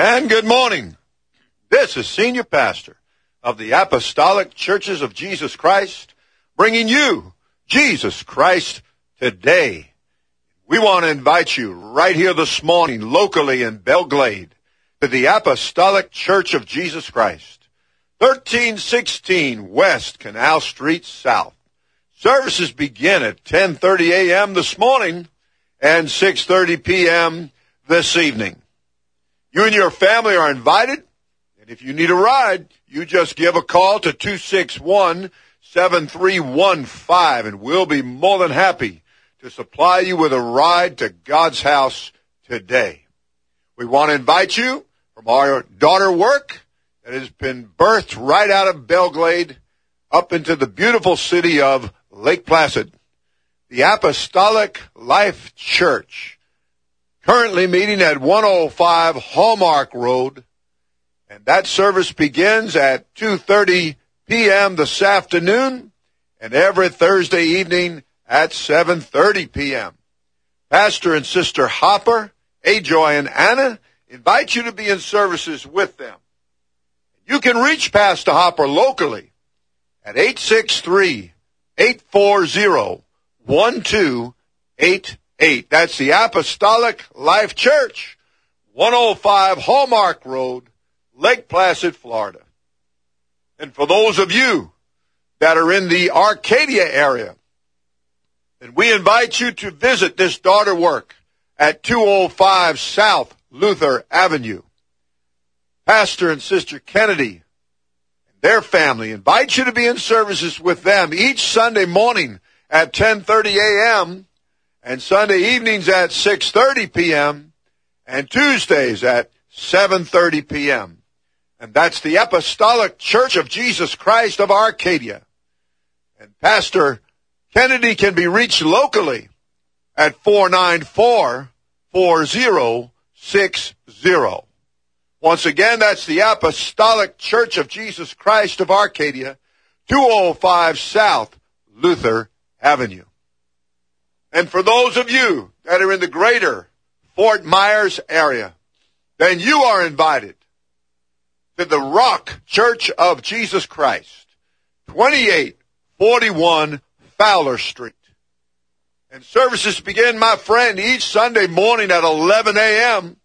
And good morning. This is Senior Pastor of the Apostolic Churches of Jesus Christ, bringing you Jesus Christ today. We want to invite you right here this morning, locally in Belle Glade, to the Apostolic Church of Jesus Christ, 1316 West Canal Street South. Services begin at 10:30 a.m. this morning and 6:30 p.m. this evening. You and your family are invited, and if you need a ride, you just give a call to 261-7315 and we'll be more than happy to supply you with a ride to God's house today. We want to invite you from our daughter work that has been birthed right out of Belle Glade up into the beautiful city of Lake Placid. The Apostolic Life Church, currently meeting at 105 Hallmark Road, and that service begins at 2.30 p.m. this afternoon and every Thursday evening at 7.30 p.m. Pastor and Sister Hopper, Ajoy, and Anna invite you to be in services with them. You can reach Pastor Hopper locally at 863-840-1288. That's the Apostolic Life Church, 105 Hallmark Road, Lake Placid, Florida. And for those of you that are in the Arcadia area, then we invite you to visit this daughter work at 205 South Luther Avenue. Pastor and Sister Kennedy and their family invite you to be in services with them each Sunday morning at 10:30 a.m. and Sunday evenings at 6:30 p.m. and Tuesdays at 7:30 p.m. And that's the Apostolic Church of Jesus Christ of Arcadia. And Pastor Kennedy can be reached locally at 494-4060. Once again, that's the Apostolic Church of Jesus Christ of Arcadia, 205 South Luther Avenue. And for those of you that are in the greater Fort Myers area, then you are invited to the Rock Church of Jesus Christ, 2841 Fowler Street. And services begin, my friend, each Sunday morning at 11 a.m.,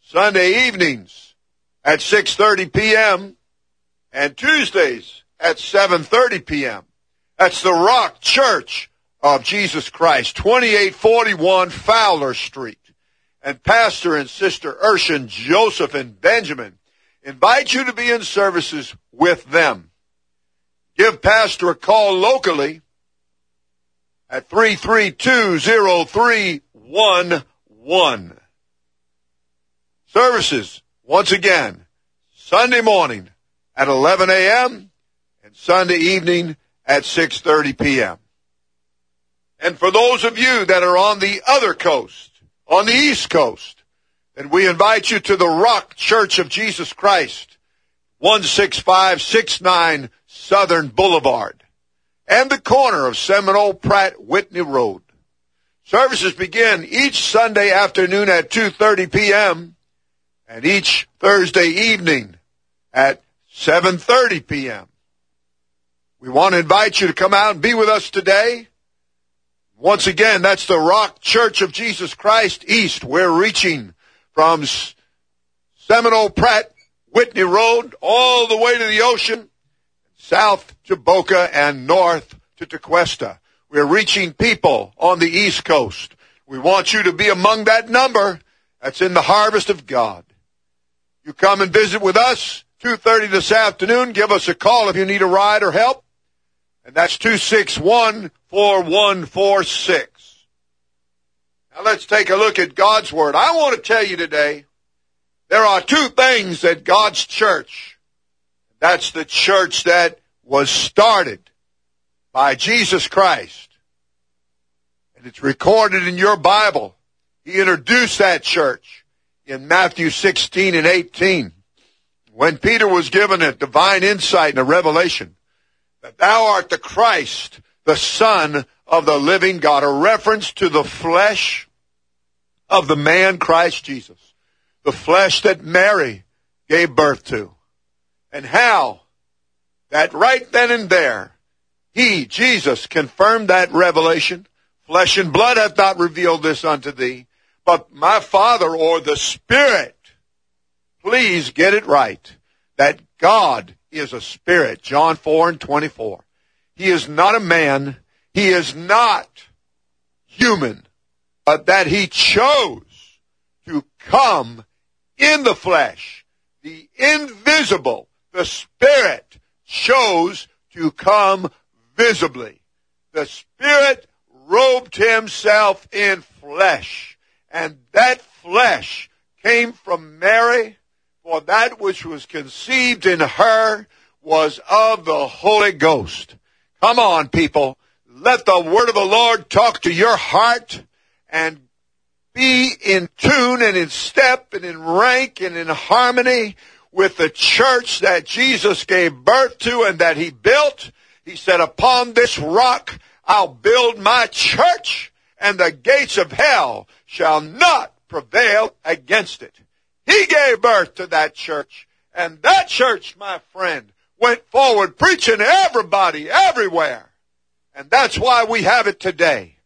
Sunday evenings at 6.30 p.m., and Tuesdays at 7.30 p.m. That's the Rock Church of Jesus Christ, 2841 Fowler Street. And Pastor and Sister Urshan, Joseph, and Benjamin invite you to be in services with them. Give Pastor a call locally at 3320311. Services, once again, Sunday morning at 11 a.m. and Sunday evening at 6.30 p.m. And for those of you that are on the other coast, on the East Coast, then we invite you to the Rock Church of Jesus Christ, 16569 Southern Boulevard, and the corner of Seminole Pratt Whitney Road. Services begin each Sunday afternoon at 2.30 p.m. and each Thursday evening at 7.30 p.m. We want to invite you to come out and be with us today. Once again, that's the Rock Church of Jesus Christ East. We're reaching from Seminole Pratt, Whitney Road, all the way to the ocean, south to Boca and north to Tequesta. We're reaching people on the East Coast. We want you to be among that number that's in the harvest of God. You come and visit with us, 2.30 this afternoon. Give us a call if you need a ride or help. And that's 261-4146. Now let's take a look at God's Word. I want to tell you today, there are two things that God's church, that's the church that was started by Jesus Christ. And it's recorded in your Bible. He introduced that church in Matthew 16 and 18 when Peter was given a divine insight and a revelation that thou art the Christ, the Son of the living God, a reference to the flesh of the man Christ Jesus, the flesh that Mary gave birth to, and how that right then and there, he, Jesus, confirmed that revelation. Flesh and blood hath not revealed this unto thee, but my Father or the Spirit. Please get it right that God is a spirit. John 4 and 24. He is not a man. He is not human, but that he chose to come in the flesh. The invisible, the spirit chose to come visibly. The spirit robed himself in flesh, and that flesh came from Mary for that which was conceived in her was of the Holy Ghost. Come on, people. Let the word of the Lord talk to your heart and be in tune and in step and in rank and in harmony with the church that Jesus gave birth to and that he built. He said, upon this rock I'll build my church and the gates of hell shall not prevail against it. He gave birth to that church. And that church, my friend, went forward preaching to everybody, everywhere. And that's why we have it today.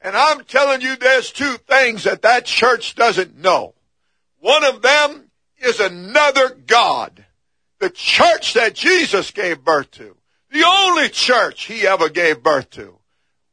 And I'm telling you, there's two things that that church doesn't know. One of them is another God. The church that Jesus gave birth to. The only church he ever gave birth to.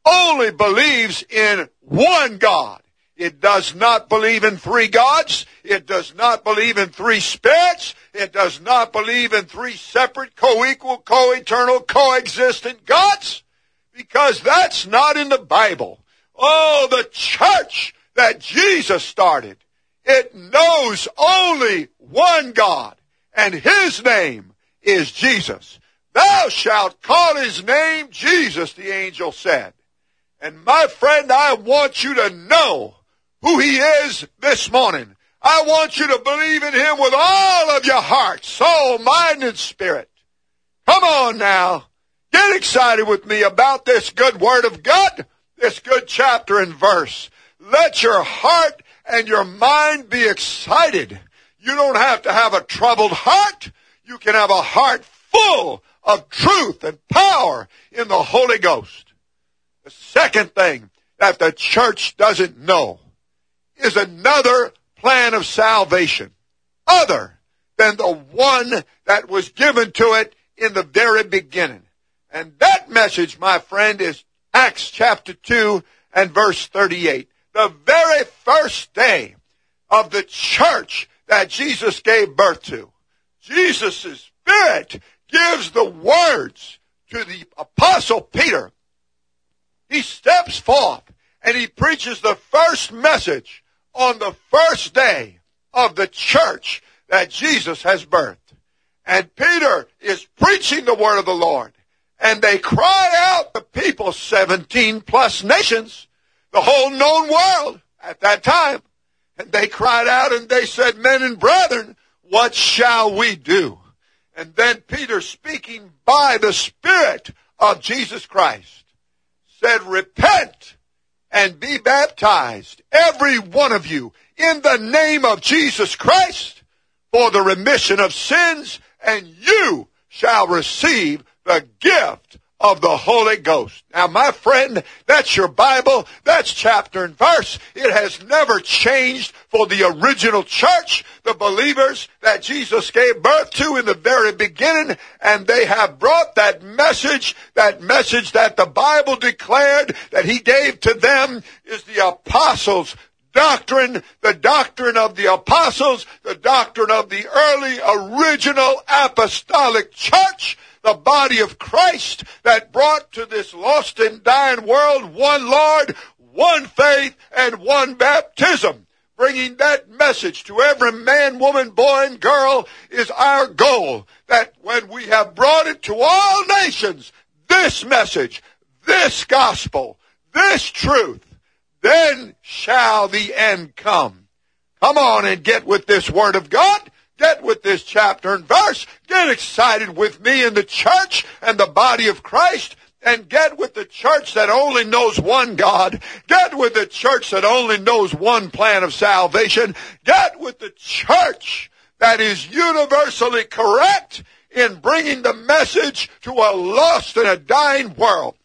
Only believes in one God. It does not believe in three gods. It does not believe in three spirits. It does not believe in three separate, co-equal, co-eternal, co-existent gods. Because that's not in the Bible. Oh, the church that Jesus started. It knows only one God, and his name is Jesus. Thou shalt call his name Jesus, the angel said. And my friend, I want you to know who he is this morning. I want you to believe in him with all of your heart, soul, mind, and spirit. Come on now. Get excited with me about this good word of God, this good chapter and verse. Let your heart and your mind be excited. You don't have to have a troubled heart. You can have a heart full of truth and power in the Holy Ghost. The second thing that the church doesn't know is another plan of salvation other than the one that was given to it in the very beginning. And that message, my friend, is Acts chapter 2 and verse 38. The very first day of the church that Jesus gave birth to. Jesus' Spirit gives the words to the apostle Peter. He steps forth and he preaches the first message on the first day of the church that Jesus has birthed. And Peter is preaching the word of the Lord. And they cry out, the people, 17 plus nations, the whole known world at that time. And they cried out and they said, men and brethren, what shall we do? And then Peter, speaking by the Spirit of Jesus Christ, said, repent and be baptized, every one of you, in the name of Jesus Christ for the remission of sins, and you shall receive the gift of the Holy Ghost. Now, my friend, that's your Bible. That's chapter and verse. It has never changed for the original church, the believers that Jesus gave birth to in the very beginning, and they have brought that message, that message that the Bible declared that He gave to them is the apostles' doctrine, the doctrine of the apostles, the doctrine of the early original apostolic church, the body of Christ that brought to this lost and dying world one Lord, one faith, and one baptism. bringing that message to every man, woman, boy, and girl is our goal. That when we have brought it to all nations, this message, this gospel, this truth, then shall the end come. Come on and get with this word of God. Get with this chapter and verse. Get excited with me in the church and the body of Christ and get with the church that only knows one God. Get with the church that only knows one plan of salvation. Get with the church that is universally correct in bringing the message to a lost and a dying world.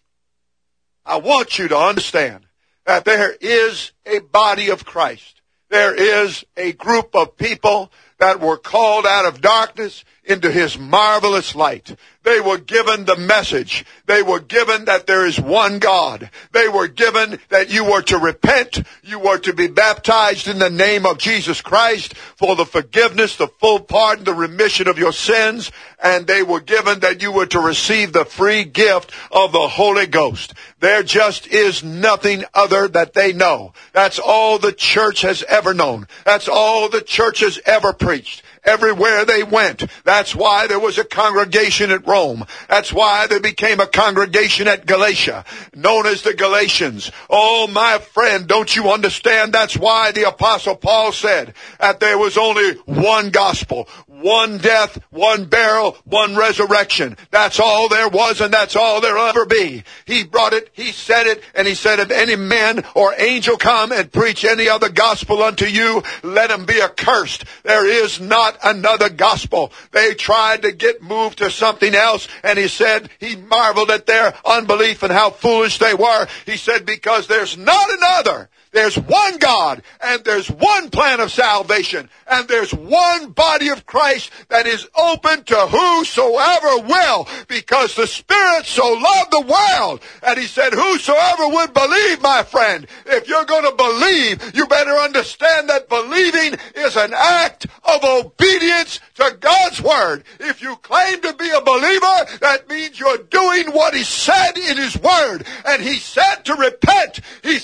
I want you to understand that there is a body of Christ. There is a group of people that were called out of darkness into his marvelous light. They were given the message. They were given that there is one God. They were given that you were to repent. You were to be baptized in the name of Jesus Christ for the forgiveness, the full pardon, the remission of your sins. And they were given that you were to receive the free gift of the Holy Ghost. There just is nothing other that they know. That's all the church has ever known. That's all the church has ever preached everywhere they went. That's why there was a congregation at Rome. That's why there became a congregation at Galatia, known as the Galatians. Oh, my friend, don't you understand? That's why the apostle Paul said that there was only one gospel, one death, one burial, one resurrection. That's all there was and that's all there'll ever be. He brought it, he said it, and he said, if any man or angel come and preach any other gospel unto you, let him be accursed. There is not another gospel. They tried to get moved to something else, and he said he marveled at their unbelief and how foolish they were. He said, because there's not another. There's one God, and there's one plan of salvation, and there's one body of Christ that is open to whosoever will, because the Spirit so loved the world. And he said, whosoever would believe, my friend, if you're going to believe, you better understand that believing is an act of obedience to God's Word. If you claim to be a believer, that means you're doing what He said in His Word. And He said to repent. He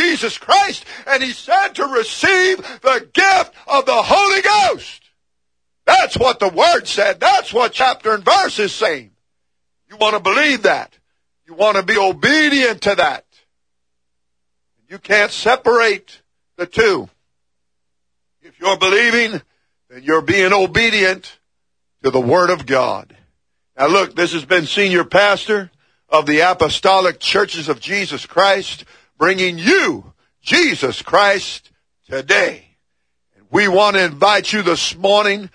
Jesus Christ. And He said to receive the gift of the Holy Ghost. That's what the Word said. That's what chapter and verse is saying. You want to believe that. You want to be obedient to that. You can't separate the two. If you're believing, then you're being obedient to the Word of God. Now look, this has been Senior Pastor of the Apostolic Churches of Jesus Christ, bringing you Jesus Christ today. And we want to invite you this morning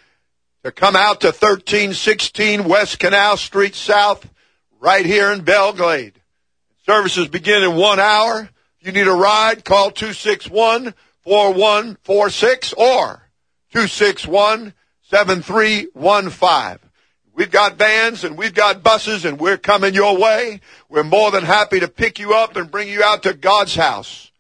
to come out to 1316 West Canal Street South, right here in Belle Glade. Services begin in one hour. If you need a ride, call 261 4146 or 261 7315. We've got vans and we've got buses and we're coming your way. We're more than happy to pick you up and bring you out to God's house.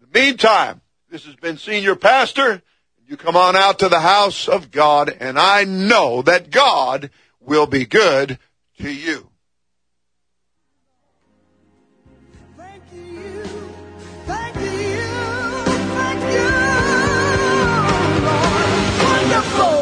In the meantime, this has been Senior Pastor. You come on out to the house of God and I know that God will be good to you. wonderful.